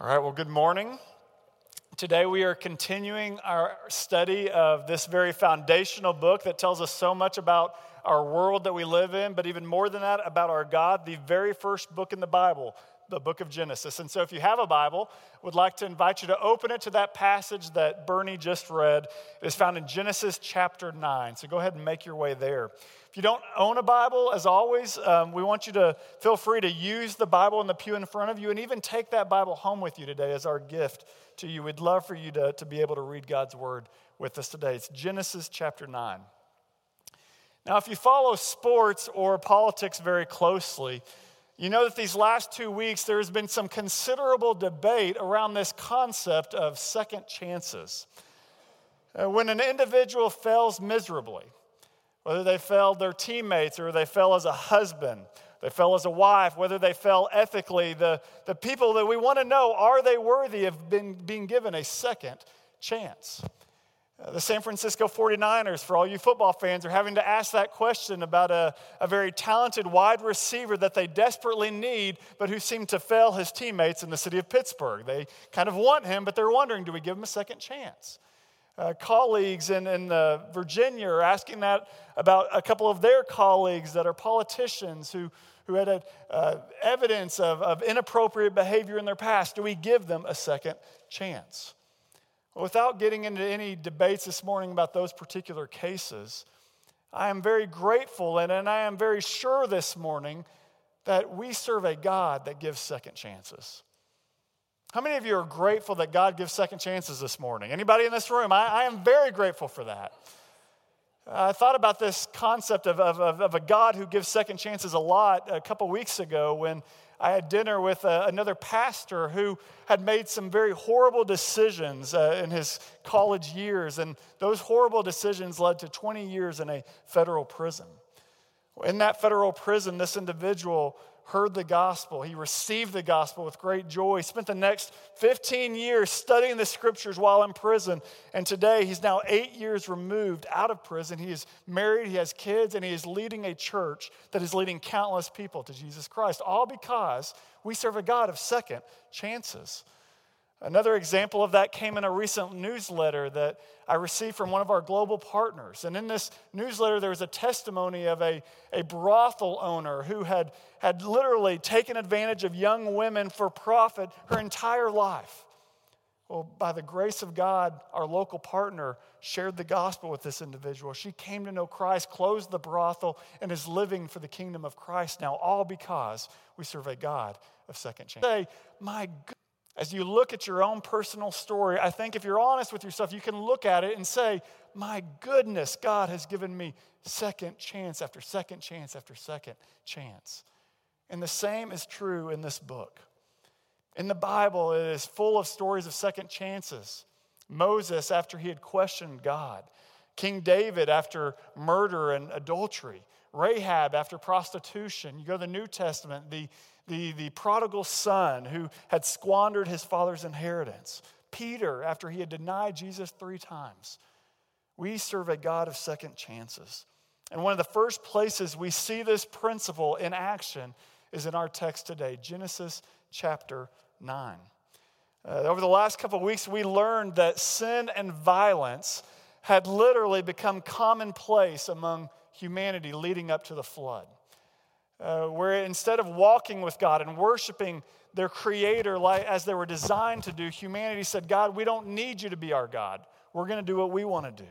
All right, well, good morning. Today we are continuing our study of this very foundational book that tells us so much about our world that we live in, but even more than that, about our God, the very first book in the Bible, the book of Genesis. And so if you have a Bible, would like to invite you to open it to that passage that Bernie just read. It is found in Genesis chapter 9. So go ahead and make your way there. If you don't own a Bible, as always, um, we want you to feel free to use the Bible in the pew in front of you and even take that Bible home with you today as our gift to you. We'd love for you to, to be able to read God's word with us today. It's Genesis chapter 9. Now, if you follow sports or politics very closely, you know that these last two weeks there has been some considerable debate around this concept of second chances. Uh, when an individual fails miserably, whether they failed their teammates or they fell as a husband, they fell as a wife, whether they fell ethically, the, the people that we want to know are they worthy of being, being given a second chance? Uh, the San Francisco 49ers, for all you football fans, are having to ask that question about a, a very talented wide receiver that they desperately need, but who seemed to fail his teammates in the city of Pittsburgh. They kind of want him, but they're wondering do we give him a second chance? uh, colleagues in, in uh, Virginia are asking that about a couple of their colleagues that are politicians who, who had a, uh, evidence of, of inappropriate behavior in their past. Do we give them a second chance? Without getting into any debates this morning about those particular cases, I am very grateful and, and I am very sure this morning that we serve a God that gives second chances. How many of you are grateful that God gives second chances this morning? Anybody in this room? I, I am very grateful for that. I thought about this concept of, of, of, a God who gives second chances a lot a couple weeks ago when I had dinner with uh, another pastor who had made some very horrible decisions uh, in his college years, and those horrible decisions led to 20 years in a federal prison. In that federal prison, this individual heard the gospel. He received the gospel with great joy. He spent the next 15 years studying the scriptures while in prison. And today he's now eight years removed out of prison. He is married, he has kids, and he is leading a church that is leading countless people to Jesus Christ. All because we serve a God of second chances. Another example of that came in a recent newsletter that I received from one of our global partners. And in this newsletter, there was a testimony of a, a brothel owner who had, had literally taken advantage of young women for profit her entire life. Well, by the grace of God, our local partner shared the gospel with this individual. She came to know Christ, closed the brothel, and is living for the kingdom of Christ now, all because we serve a God of second chance. Say, my as you look at your own personal story, I think if you're honest with yourself, you can look at it and say, My goodness, God has given me second chance after second chance after second chance. And the same is true in this book. In the Bible, it is full of stories of second chances. Moses, after he had questioned God, King David, after murder and adultery, Rahab, after prostitution. You go to the New Testament, the the, the prodigal son who had squandered his father's inheritance, Peter, after he had denied Jesus three times. We serve a God of second chances. And one of the first places we see this principle in action is in our text today, Genesis chapter 9. Uh, over the last couple of weeks, we learned that sin and violence had literally become commonplace among humanity leading up to the flood uh, where instead of walking with God and worshiping their creator like, as they were designed to do, humanity said, God, we don't need you to be our God. We're going to do what we want to do.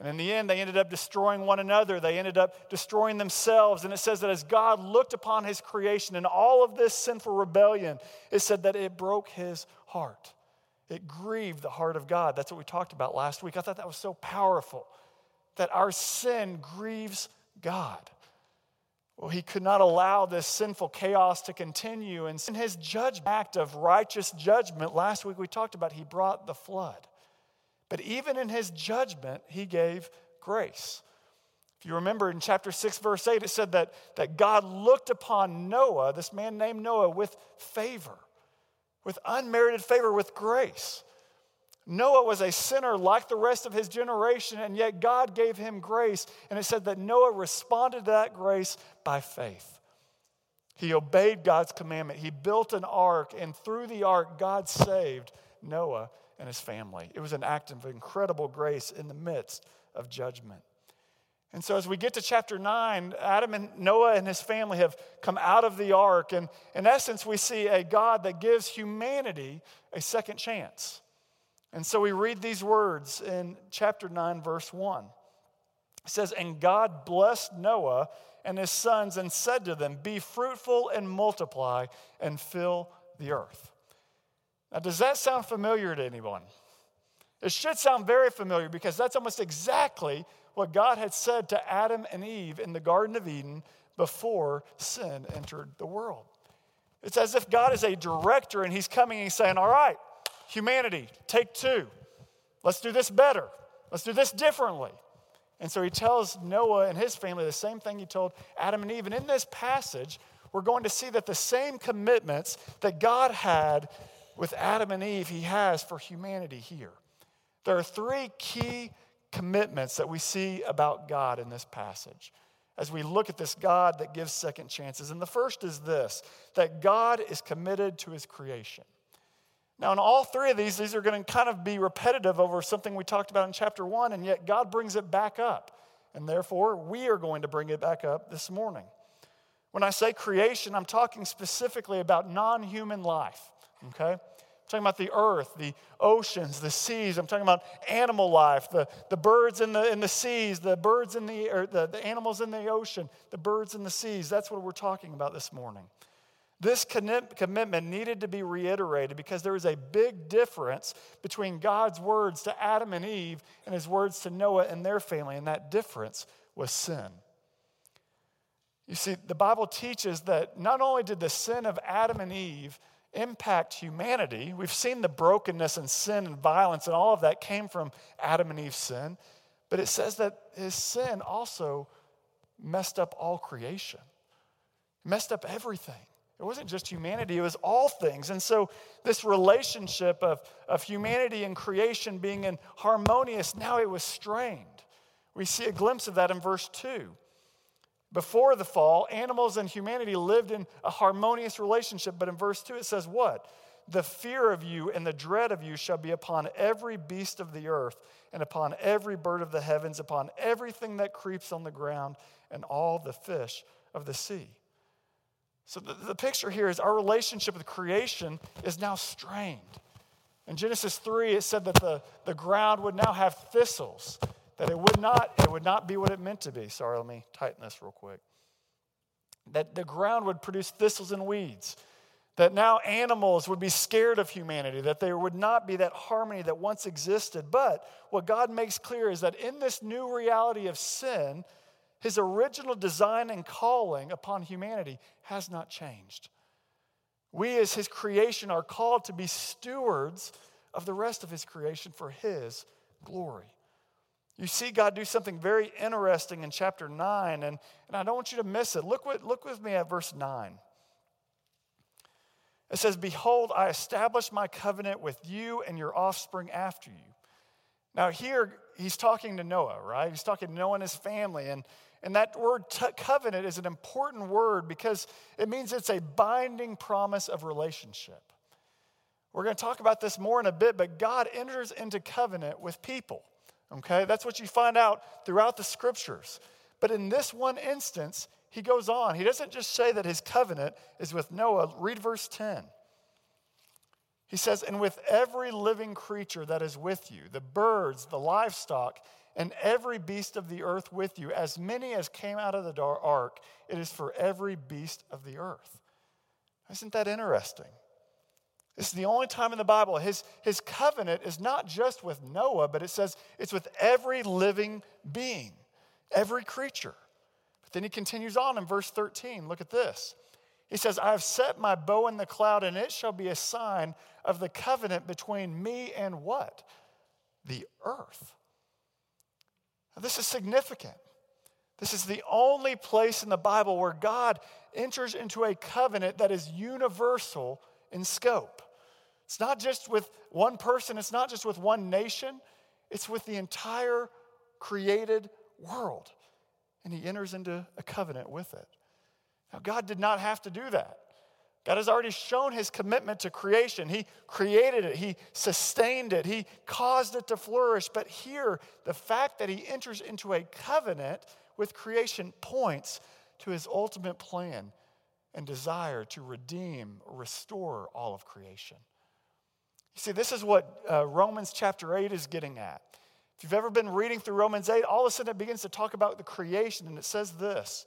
And in the end, they ended up destroying one another. They ended up destroying themselves. And it says that as God looked upon his creation and all of this sinful rebellion, it said that it broke his heart. It grieved the heart of God. That's what we talked about last week. I thought that was so powerful that our sin grieves God. Well, he could not allow this sinful chaos to continue. And in his judgment, act of righteous judgment, last week we talked about, he brought the flood. But even in his judgment, he gave grace. If you remember in chapter 6, verse 8, it said that, that God looked upon Noah, this man named Noah, with favor, with unmerited favor, with grace. Noah was a sinner like the rest of his generation, and yet God gave him grace. And it said that Noah responded to that grace by faith. He obeyed God's commandment. He built an ark, and through the ark, God saved Noah and his family. It was an act of incredible grace in the midst of judgment. And so, as we get to chapter 9, Adam and Noah and his family have come out of the ark. And in essence, we see a God that gives humanity a second chance. And so, we read these words in chapter 9, verse 1. It says, And God blessed Noah and his sons and said to them, Be fruitful and multiply and fill the earth. Now, does that sound familiar to anyone? It should sound very familiar because that's almost exactly what God had said to Adam and Eve in the Garden of Eden before sin entered the world. It's as if God is a director and he's coming and he's saying, All right, humanity, take two. Let's do this better. Let's do this differently. And so he tells Noah and his family the same thing he told Adam and Eve. And in this passage, we're going to see that the same commitments that God had with Adam and Eve, he has for humanity here. There are three key commitments that we see about God in this passage as we look at this God that gives second chances. And the first is this that God is committed to his creation. Now, in all three of these, these are going to kind of be repetitive over something we talked about in chapter one, and yet God brings it back up. And therefore, we are going to bring it back up this morning. When I say creation, I'm talking specifically about non human life, okay? I'm talking about the earth, the oceans, the seas. I'm talking about animal life, the, the birds in the, in the seas, the birds in the, or the, the animals in the ocean, the birds in the seas. That's what we're talking about this morning. This commitment needed to be reiterated because there is a big difference between God's words to Adam and Eve and his words to Noah and their family, and that difference was sin. You see, the Bible teaches that not only did the sin of Adam and Eve impact humanity, we've seen the brokenness and sin and violence and all of that came from Adam and Eve's sin, but it says that his sin also messed up all creation, messed up everything. It wasn't just humanity, it was all things. And so, this relationship of, of humanity and creation being in harmonious, now it was strained. We see a glimpse of that in verse 2. Before the fall, animals and humanity lived in a harmonious relationship, but in verse 2 it says, What? The fear of you and the dread of you shall be upon every beast of the earth, and upon every bird of the heavens, upon everything that creeps on the ground, and all the fish of the sea. So the, the picture here is our relationship with creation is now strained. In Genesis 3, it said that the, the ground would now have thistles, that it would not, it would not be what it meant to be. Sorry, let me tighten this real quick. That the ground would produce thistles and weeds. That now animals would be scared of humanity, that there would not be that harmony that once existed. But what God makes clear is that in this new reality of sin, his original design and calling upon humanity has not changed. We, as his creation, are called to be stewards of the rest of his creation for his glory. You see God do something very interesting in chapter 9, and, and I don't want you to miss it. Look, what, look with me at verse 9. It says, Behold, I establish my covenant with you and your offspring after you. Now, here he's talking to Noah, right? He's talking to Noah and his family. And, and that word t- covenant is an important word because it means it's a binding promise of relationship. We're going to talk about this more in a bit, but God enters into covenant with people. Okay? That's what you find out throughout the scriptures. But in this one instance, he goes on. He doesn't just say that his covenant is with Noah. Read verse 10. He says, And with every living creature that is with you, the birds, the livestock, and every beast of the earth with you, as many as came out of the ark, it is for every beast of the earth. Isn't that interesting? This is the only time in the Bible his, his covenant is not just with Noah, but it says it's with every living being, every creature. But then he continues on in verse 13. Look at this. He says, I have set my bow in the cloud, and it shall be a sign of the covenant between me and what? The earth. Now, this is significant. This is the only place in the Bible where God enters into a covenant that is universal in scope. It's not just with one person, it's not just with one nation, it's with the entire created world. And he enters into a covenant with it. Now, God did not have to do that. God has already shown his commitment to creation. He created it, he sustained it, he caused it to flourish. But here, the fact that he enters into a covenant with creation points to his ultimate plan and desire to redeem restore all of creation. You see, this is what uh, Romans chapter 8 is getting at. If you've ever been reading through Romans 8, all of a sudden it begins to talk about the creation, and it says this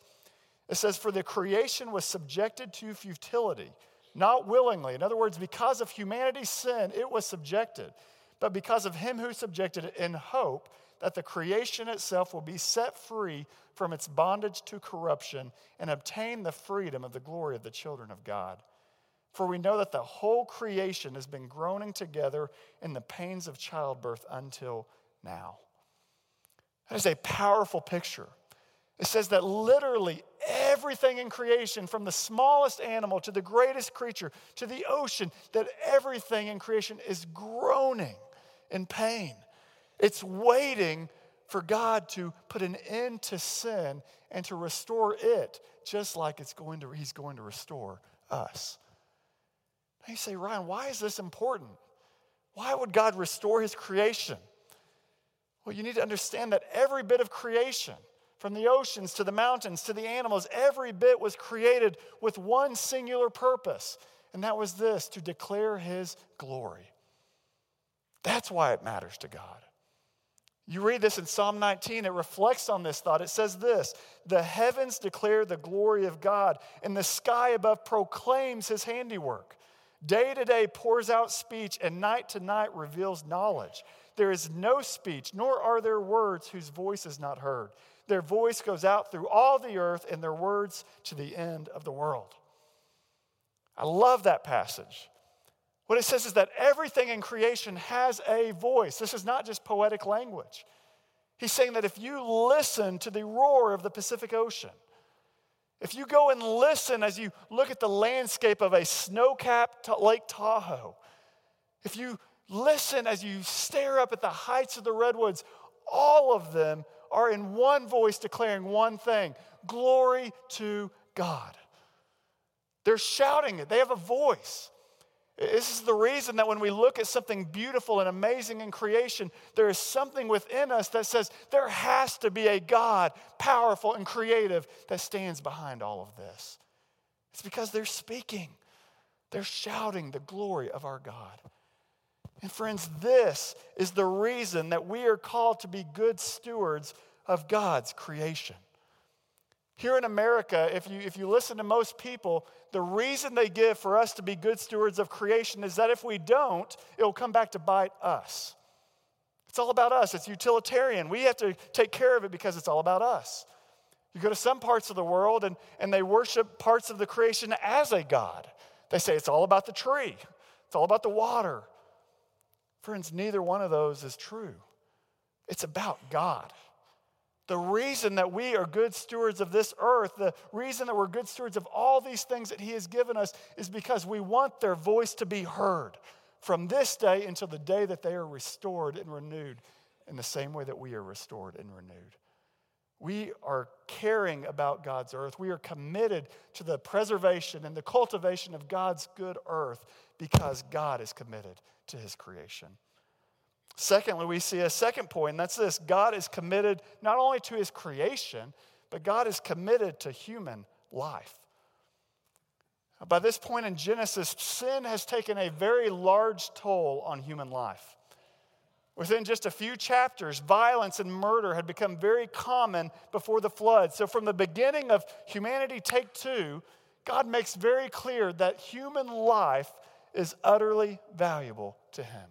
it says, For the creation was subjected to futility, not willingly. In other words, because of humanity's sin, it was subjected, but because of him who subjected it in hope that the creation itself will be set free from its bondage to corruption and obtain the freedom of the glory of the children of God. For we know that the whole creation has been groaning together in the pains of childbirth until now. That is a powerful picture. It says that literally everything in creation, from the smallest animal to the greatest creature to the ocean, that everything in creation is groaning in pain. It's waiting for God to put an end to sin and to restore it, just like it's going to, He's going to restore us. Now you say, Ryan, why is this important? Why would God restore His creation? Well, you need to understand that every bit of creation, from the oceans to the mountains to the animals, every bit was created with one singular purpose, and that was this to declare His glory. That's why it matters to God. You read this in Psalm 19, it reflects on this thought. It says this The heavens declare the glory of God, and the sky above proclaims his handiwork. Day to day pours out speech, and night to night reveals knowledge. There is no speech, nor are there words whose voice is not heard. Their voice goes out through all the earth, and their words to the end of the world. I love that passage. What it says is that everything in creation has a voice. This is not just poetic language. He's saying that if you listen to the roar of the Pacific Ocean, if you go and listen as you look at the landscape of a snow capped Lake Tahoe, if you listen as you stare up at the heights of the redwoods, all of them are in one voice declaring one thing glory to God. They're shouting it, they have a voice. This is the reason that when we look at something beautiful and amazing in creation, there is something within us that says there has to be a God, powerful and creative, that stands behind all of this. It's because they're speaking, they're shouting the glory of our God. And friends, this is the reason that we are called to be good stewards of God's creation. Here in America, if you, if you listen to most people, the reason they give for us to be good stewards of creation is that if we don't, it will come back to bite us. It's all about us. It's utilitarian. We have to take care of it because it's all about us. You go to some parts of the world and, and they worship parts of the creation as a God. They say it's all about the tree, it's all about the water. Friends, neither one of those is true. It's about God. The reason that we are good stewards of this earth, the reason that we're good stewards of all these things that He has given us, is because we want their voice to be heard from this day until the day that they are restored and renewed in the same way that we are restored and renewed. We are caring about God's earth. We are committed to the preservation and the cultivation of God's good earth because God is committed to His creation. Secondly, we see a second point, and that's this God is committed not only to his creation, but God is committed to human life. By this point in Genesis, sin has taken a very large toll on human life. Within just a few chapters, violence and murder had become very common before the flood. So, from the beginning of humanity, take two, God makes very clear that human life is utterly valuable to him.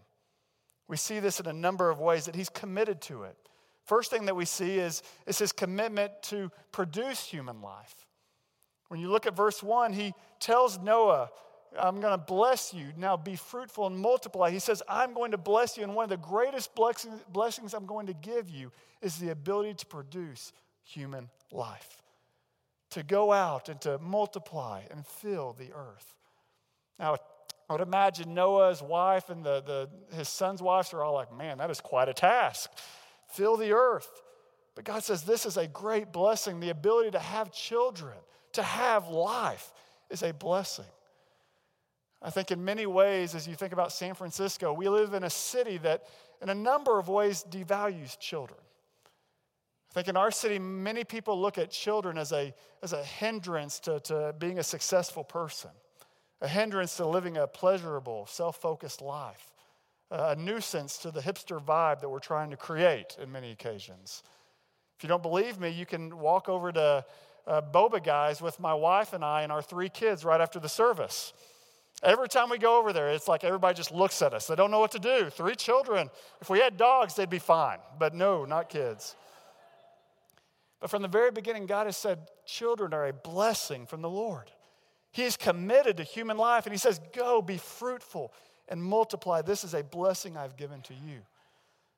We see this in a number of ways that he's committed to it. First thing that we see is, is his commitment to produce human life. When you look at verse 1, he tells Noah, I'm going to bless you. Now be fruitful and multiply. He says, I'm going to bless you. And one of the greatest blessings, I'm going to give you is the ability to produce human life, to go out and to multiply and fill the earth. Now, I would imagine Noah's wife and the, the, his son's wives are all like, man, that is quite a task. Fill the earth. But God says this is a great blessing the ability to have children, To have life is a blessing. I think in many ways, as you think about San Francisco, we live in a city that, in a number of ways, devalues children. I think in our city, many people look at children as a, as a hindrance to, to being a successful person, a hindrance to living a pleasurable, self focused life, a nuisance to the hipster vibe that we're trying to create in many occasions. If you don't believe me, you can walk over to uh, Boba Guys with my wife and I and our three kids right after the service. Every time we go over there, it's like everybody just looks at us. They don't know what to do. Three children. If we had dogs, they'd be fine. But no, not kids. But from the very beginning, God has said children are a blessing from the Lord. He is committed to human life, and He says, Go, be fruitful, and multiply. This is a blessing I've given to you.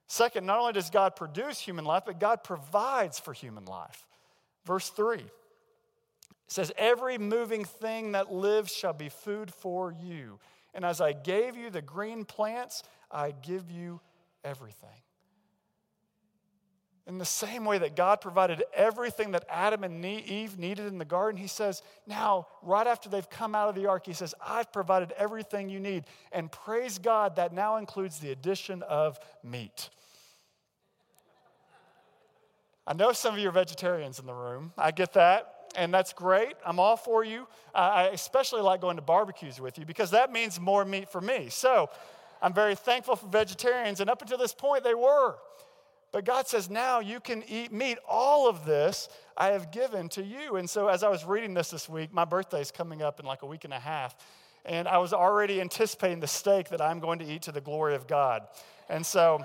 Second, not only does God produce human life, but God provides for human life. Verse 3 says, Every moving thing that lives shall be food for you. And as I gave you the green plants, I give you everything. In the same way that God provided everything that Adam and Eve needed in the garden, He says, now, right after they've come out of the ark, He says, I've provided everything you need. And praise God, that now includes the addition of meat. I know some of you are vegetarians in the room. I get that. And that's great. I'm all for you. I especially like going to barbecues with you because that means more meat for me. So I'm very thankful for vegetarians. And up until this point, they were. But God says, now you can eat meat. All of this I have given to you. And so as I was reading this this week, my birthday is coming up in like a week and a half. And I was already anticipating the steak that I'm going to eat to the glory of God. And so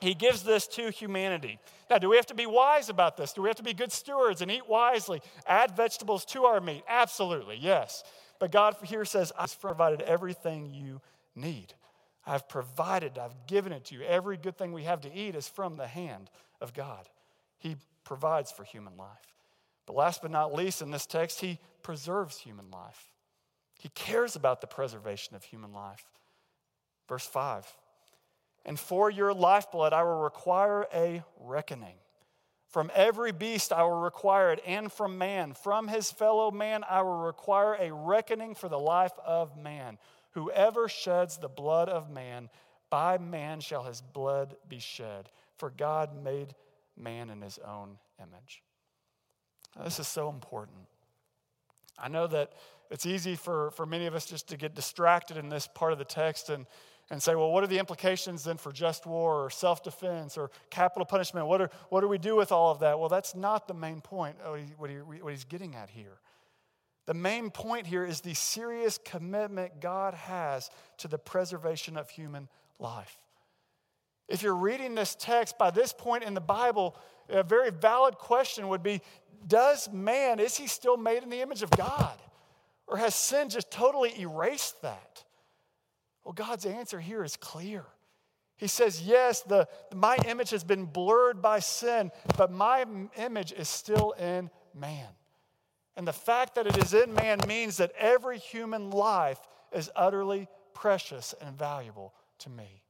he gives this to humanity. Now, do we have to be wise about this? Do we have to be good stewards and eat wisely? Add vegetables to our meat? Absolutely, yes. But God here says, I've provided everything you need. I've provided, I've given it to you. Every good thing we have to eat is from the hand of God. He provides for human life. But last but not least, in this text, He preserves human life. He cares about the preservation of human life. Verse 5 And for your lifeblood, I will require a reckoning. From every beast I will require it, and from man, from his fellow man, I will require a reckoning for the life of man. Whoever sheds the blood of man, by man shall his blood be shed. For God made man in his own image. Now, this is so important. I know that it's easy for, for many of us just to get distracted in this part of the text and, and say, well, what are the implications then for just war or self defense or capital punishment? What, are, what do we do with all of that? Well, that's not the main point, what, he, what he's getting at here. The main point here is the serious commitment God has to the preservation of human life. If you're reading this text by this point in the Bible, a very valid question would be Does man, is he still made in the image of God? Or has sin just totally erased that? Well, God's answer here is clear. He says, Yes, the, my image has been blurred by sin, but my image is still in man. And the fact that it is in man means that every human life is utterly precious and valuable to me.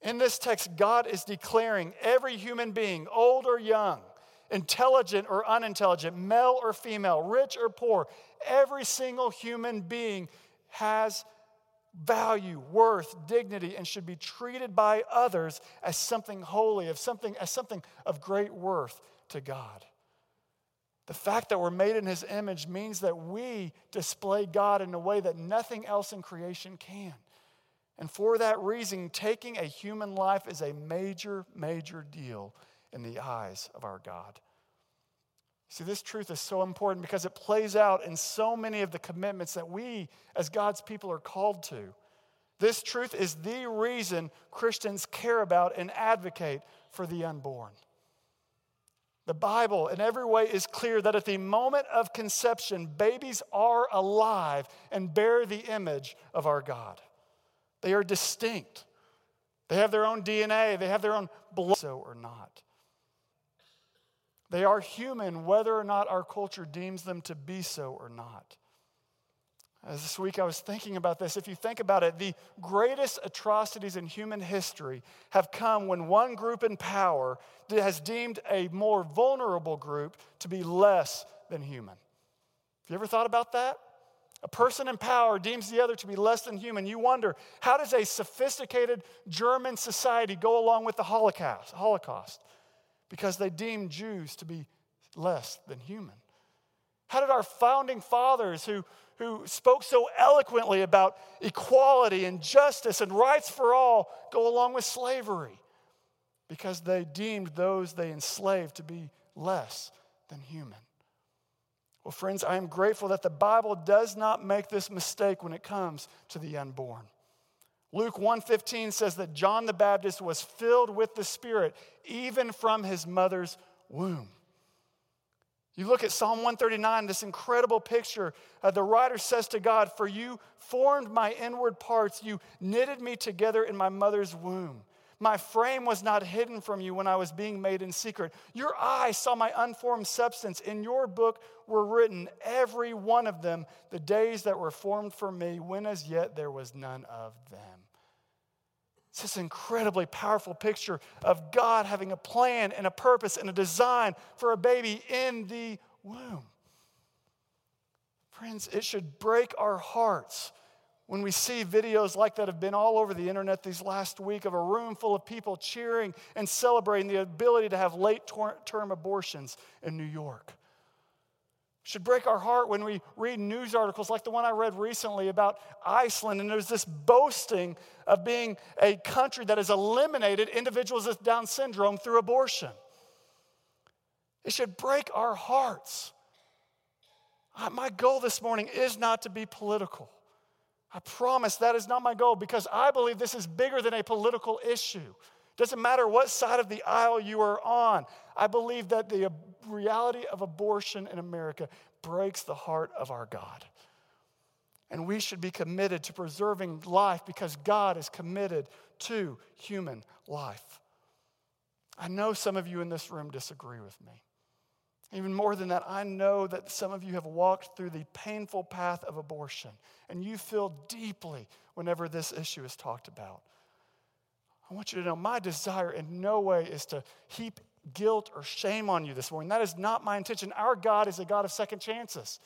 In this text, God is declaring every human being, old or young, intelligent or unintelligent, male or female, rich or poor, every single human being has value, worth, dignity, and should be treated by others as something holy, of something, as something of great worth to God. The fact that we're made in his image means that we display God in a way that nothing else in creation can. And for that reason, taking a human life is a major, major deal in the eyes of our God. See, this truth is so important because it plays out in so many of the commitments that we, as God's people, are called to. This truth is the reason Christians care about and advocate for the unborn. The Bible, in every way, is clear that at the moment of conception, babies are alive and bear the image of our God. They are distinct. They have their own DNA, they have their own blood, so or not. They are human, whether or not our culture deems them to be so or not. As this week I was thinking about this. If you think about it, the greatest atrocities in human history have come when one group in power has deemed a more vulnerable group to be less than human. Have you ever thought about that? A person in power deems the other to be less than human. You wonder, how does a sophisticated German society go along with the Holocaust? Holocaust? Because they deemed Jews to be less than human. How did our founding fathers, who, who spoke so eloquently about equality and justice and rights for all, go along with slavery? Because they deemed those they enslaved to be less than human. Well, friends, I am grateful that the Bible does not make this mistake when it comes to the unborn. Luke 1:15 says that John the Baptist was filled with the Spirit even from his mother's womb. You look at Psalm 139, this incredible picture. Uh, the writer says to God, For you formed my inward parts, you knitted me together in my mother's womb. My frame was not hidden from you when I was being made in secret. Your eyes saw my unformed substance. In your book were written, every one of them, the days that were formed for me, when as yet there was none of them. It's this incredibly powerful picture of God having a plan and a purpose and a design for a baby in the womb. Friends, it should break our hearts when we see videos like that have been all over the internet these last week of a room full of people cheering and celebrating the ability to have late term abortions in New York. Should break our heart when we read news articles like the one I read recently about Iceland, and there's this boasting of being a country that has eliminated individuals with Down syndrome through abortion. It should break our hearts. My goal this morning is not to be political. I promise that is not my goal because I believe this is bigger than a political issue. Doesn't matter what side of the aisle you are on. I believe that the reality of abortion in America breaks the heart of our God. And we should be committed to preserving life because God is committed to human life. I know some of you in this room disagree with me. Even more than that, I know that some of you have walked through the painful path of abortion, and you feel deeply whenever this issue is talked about. I want you to know my desire in no way is to heap guilt or shame on you this morning. That is not my intention. Our God is a God of second chances.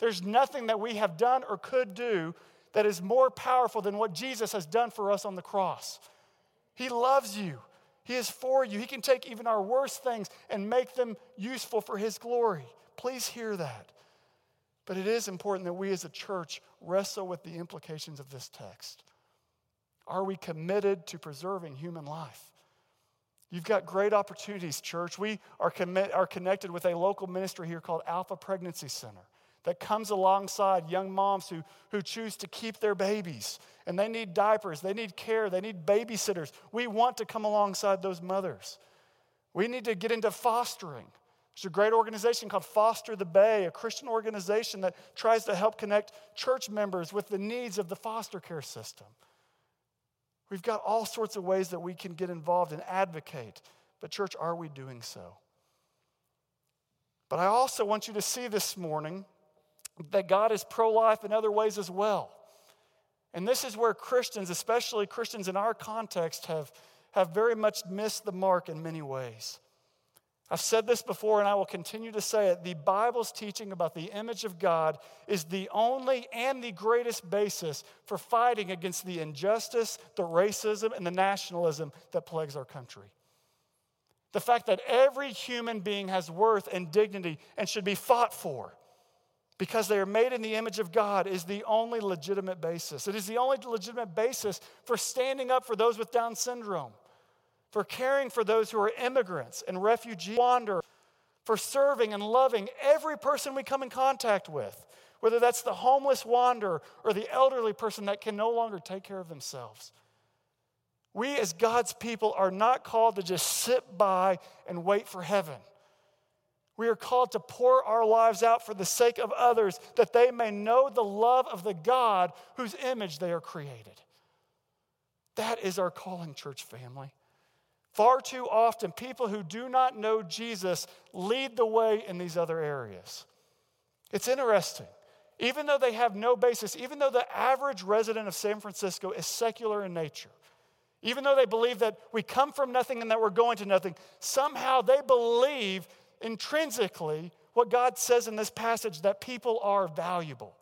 There's nothing that we have done or could do that is more powerful than what Jesus has done for us on the cross. He loves you. He is for you. He can take even our worst things and make them useful for His glory. Please hear that. But it is important that we as a church wrestle with the implications of this text. Are we committed to preserving human life? You've got great opportunities, church. We are, are connected with a local ministry here called Alpha Pregnancy Center that comes alongside young moms who, who choose to keep their babies and they need diapers, they need care, they need babysitters. We want to come alongside those mothers. We need to get into fostering. There's a great organization called Foster the Bay, a Christian organization that tries to help connect church members with the needs of the foster care system. We've got all sorts of ways that we can get involved and advocate. But, church, are we doing so? But I also want you to see this morning that God is pro life in other ways as well. And this is where Christians, especially Christians in our context, have, have very much missed the mark in many ways. I've said this before and I will continue to say it. The Bible's teaching about the image of God is the only and the greatest basis for fighting against the injustice, the racism, and the nationalism that plagues our country. The fact that every human being has worth and dignity and should be fought for because they are made in the image of God is the only legitimate basis. It is the only legitimate basis for standing up for those with Down syndrome, for caring for those who are immigrants and refugees, wander, for serving and loving every person we come in contact with, whether that's the homeless wanderer or the elderly person that can no longer take care of themselves. We, as God's people, are not called to just sit by and wait for heaven. We are called to pour our lives out for the sake of others that they may know the love of the God whose image they are created. That is our calling, church family. Far too often, people who do not know Jesus lead the way in these other areas. It's interesting. Even though they have no basis, even though the average resident of San Francisco is secular in nature, even though they believe that we come from nothing and that we're going to nothing, somehow they believe intrinsically what God says in this passage that people are valuable.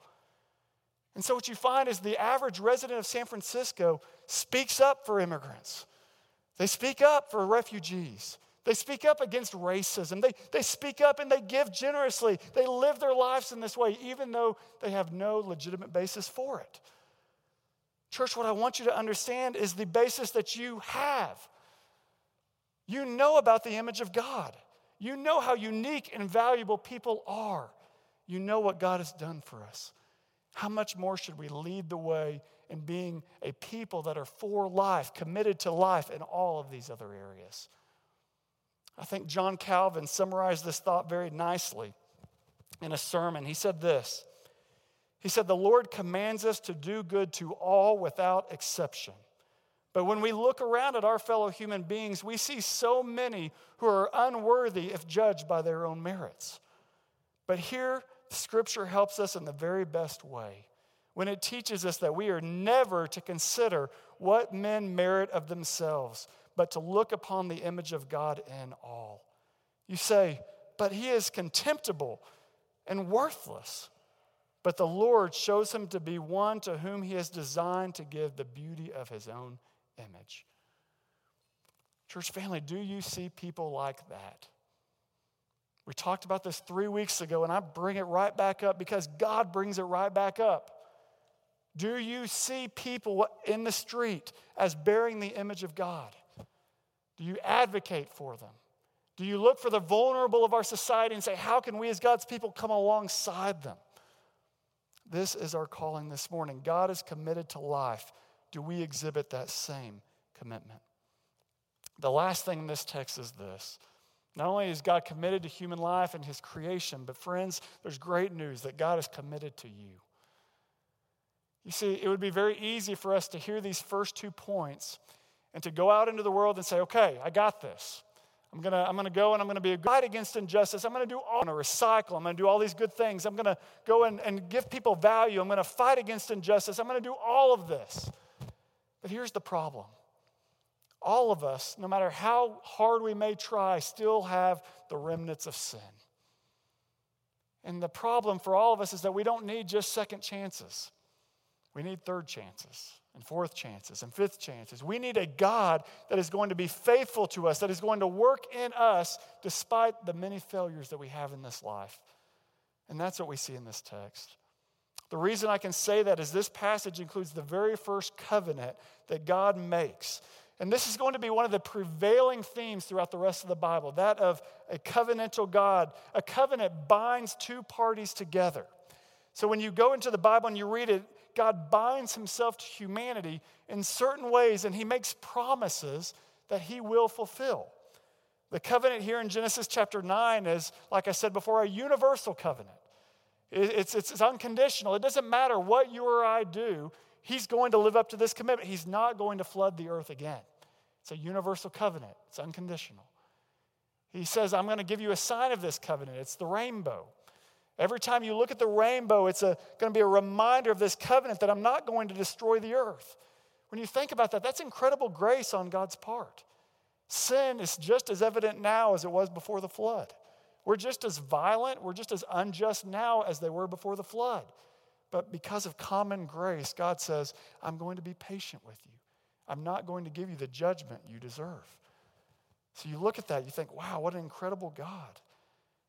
And so, what you find is the average resident of San Francisco speaks up for immigrants, they speak up for refugees. They speak up against racism. They, they speak up and they give generously. They live their lives in this way, even though they have no legitimate basis for it. Church, what I want you to understand is the basis that you have. You know about the image of God. You know how unique and valuable people are. You know what God has done for us. How much more should we lead the way in being a people that are for life, committed to life in all of these other areas? I think John Calvin summarized this thought very nicely in a sermon. He said this He said, The Lord commands us to do good to all without exception. But when we look around at our fellow human beings, we see so many who are unworthy if judged by their own merits. But here, Scripture helps us in the very best way when it teaches us that we are never to consider what men merit of themselves, but to look upon the image of God in all. You say, but he is contemptible and worthless. But the Lord shows him to be one to whom he has designed to give the beauty of his own image. Church family, do you see people like that? We talked about this three weeks ago, and I bring it right back up because God brings it right back up. Do you see people in the street as bearing the image of God? Do you advocate for them? Do you look for the vulnerable of our society and say, how can we as God's people come alongside them? This is our calling this morning. God is committed to life. Do we exhibit that same commitment? The last thing in this text is this. Not only is God committed to human life and his creation, but friends, there's great news that God is committed to you. You see, it would be very easy for us to hear these first two points and to go out into the world and say, okay, I got this. I'm gonna, I'm gonna go and I'm gonna be a fight against injustice. I'm gonna do all, I'm gonna recycle. I'm gonna do all these good things. I'm gonna go and, and give people value. I'm gonna fight against injustice. I'm gonna do all of this. But here's the problem all of us, no matter how hard we may try, still have the remnants of sin. And the problem for all of us is that we don't need just second chances, we need third chances and fourth chances and fifth chances. We need a God that is going to be faithful to us, that is going to work in us despite the many failures that we have in this life. And that's what we see in this text. The reason I can say that is this passage includes the very first covenant that God makes. And this is going to be one of the prevailing themes throughout the rest of the Bible that of a covenantal God. A covenant binds two parties together. So when you go into the Bible and you read it, God binds himself to humanity in certain ways and he makes promises that he will fulfill. The covenant here in Genesis chapter 9 is, like I said before, a universal covenant. It's, it's, it's, unconditional. It doesn't matter what you or I do, he's going to live up to this commitment. He's not going to flood the earth again. It's a universal covenant, it's unconditional. He says, I'm going to give you a sign of this covenant. It's the rainbow. Every time you look at the rainbow, it's going to be a reminder of this covenant that I'm not going to destroy the earth. When you think about that, that's incredible grace on God's part. Sin is just as evident now as it was before the flood. We're just as violent, we're just as unjust now as they were before the flood. But because of common grace, God says, I'm going to be patient with you. I'm not going to give you the judgment you deserve. So you look at that, you think, wow, what an incredible God.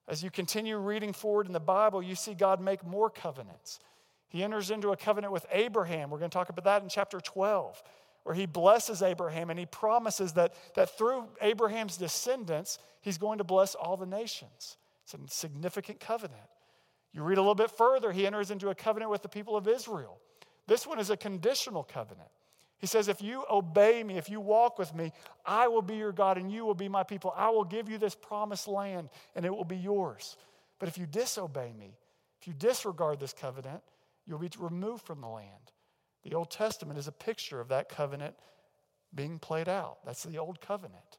As you continue reading forward in the Bible, you see God make more covenants. He enters into a covenant with Abraham. We're going to talk about that in chapter 12, where he blesses Abraham and he promises that, that through Abraham's descendants, he's going to bless all the nations. It's a significant covenant. You read a little bit further, he enters into a covenant with the people of Israel. This one is a conditional covenant. He says, If you obey me, if you walk with me, I will be your God and you will be my people. I will give you this promised land and it will be yours. But if you disobey me, if you disregard this covenant, you'll be removed from the land. The Old Testament is a picture of that covenant being played out. That's the Old Covenant.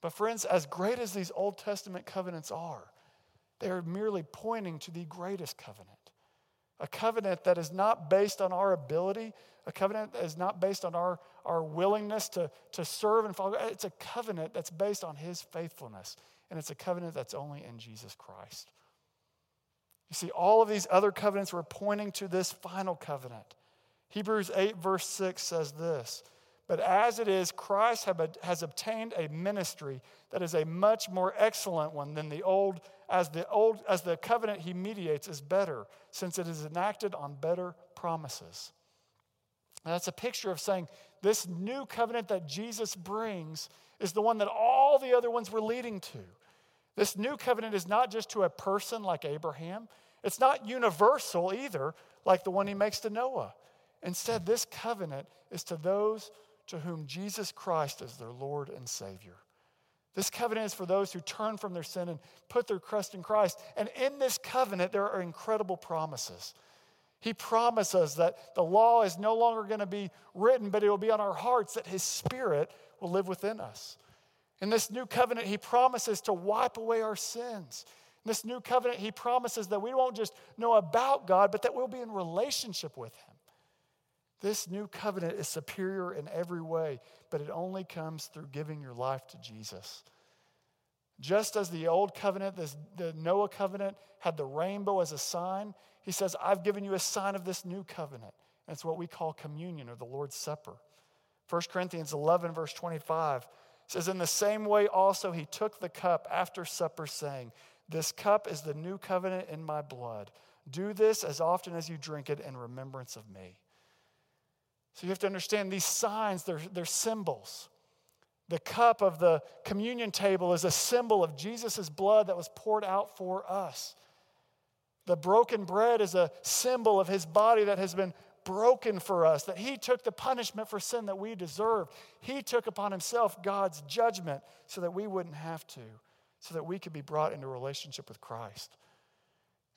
But, friends, as great as these Old Testament covenants are, they are merely pointing to the greatest covenant. A covenant that is not based on our ability, a covenant that is not based on our, our willingness to, to serve and follow. It's a covenant that's based on His faithfulness, and it's a covenant that's only in Jesus Christ. You see, all of these other covenants were pointing to this final covenant. Hebrews 8, verse 6 says this But as it is, Christ has obtained a ministry that is a much more excellent one than the old, as the old, as the covenant he mediates is better, since it is enacted on better promises. And that's a picture of saying this new covenant that Jesus brings is the one that all the other ones were leading to. This new covenant is not just to a person like Abraham, it's not universal either, like the one he makes to Noah. Instead, this covenant is to those to whom Jesus Christ is their Lord and Savior. This covenant is for those who turn from their sin and put their trust in Christ. And in this covenant, there are incredible promises. He promises that the law is no longer going to be written, but it will be on our hearts, that His Spirit will live within us. In this new covenant, He promises to wipe away our sins. In this new covenant, He promises that we won't just know about God, but that we'll be in relationship with Him. This new covenant is superior in every way, but it only comes through giving your life to Jesus. Just as the old covenant, this, the Noah covenant, had the rainbow as a sign, he says, I've given you a sign of this new covenant. And it's what we call communion or the Lord's Supper. 1 Corinthians 11, verse 25 says, In the same way also he took the cup after supper, saying, This cup is the new covenant in my blood. Do this as often as you drink it in remembrance of me. So you have to understand these signs, they're, they're symbols. The cup of the communion table is a symbol of Jesus' blood that was poured out for us. The broken bread is a symbol of his body that has been broken for us, that he took the punishment for sin that we deserved. He took upon himself God's judgment so that we wouldn't have to, so that we could be brought into relationship with Christ.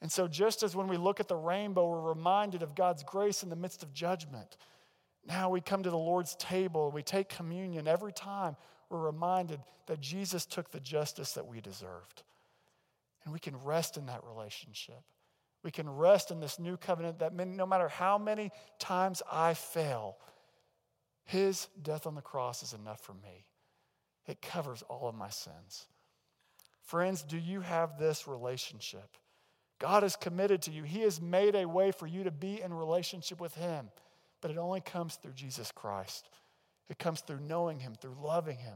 And so, just as when we look at the rainbow, we're reminded of God's grace in the midst of judgment. Now we come to the Lord's table, we take communion. Every time we're reminded that Jesus took the justice that we deserved. And we can rest in that relationship. We can rest in this new covenant that no matter how many times I fail, his death on the cross is enough for me. It covers all of my sins. Friends, do you have this relationship? God is committed to you. He has made a way for you to be in relationship with Him. But it only comes through Jesus Christ. It comes through knowing Him, through loving Him,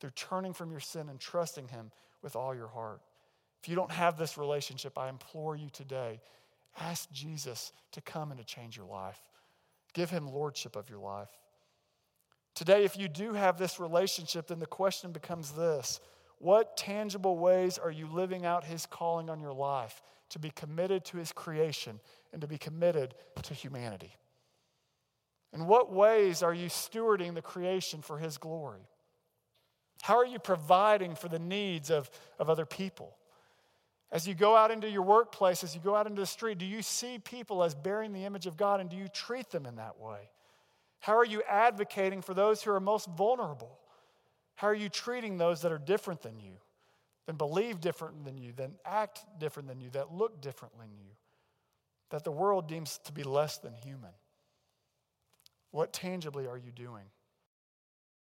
through turning from your sin and trusting Him with all your heart. If you don't have this relationship, I implore you today ask Jesus to come and to change your life. Give Him lordship of your life. Today, if you do have this relationship, then the question becomes this What tangible ways are you living out His calling on your life to be committed to His creation and to be committed to humanity? In what ways are you stewarding the creation for His glory? How are you providing for the needs of, of other people? As you go out into your workplace, as you go out into the street, do you see people as bearing the image of God and do you treat them in that way? How are you advocating for those who are most vulnerable? How are you treating those that are different than you, that believe different than you, that act different than you, that look different than you, that the world deems to be less than human? What tangibly are you doing?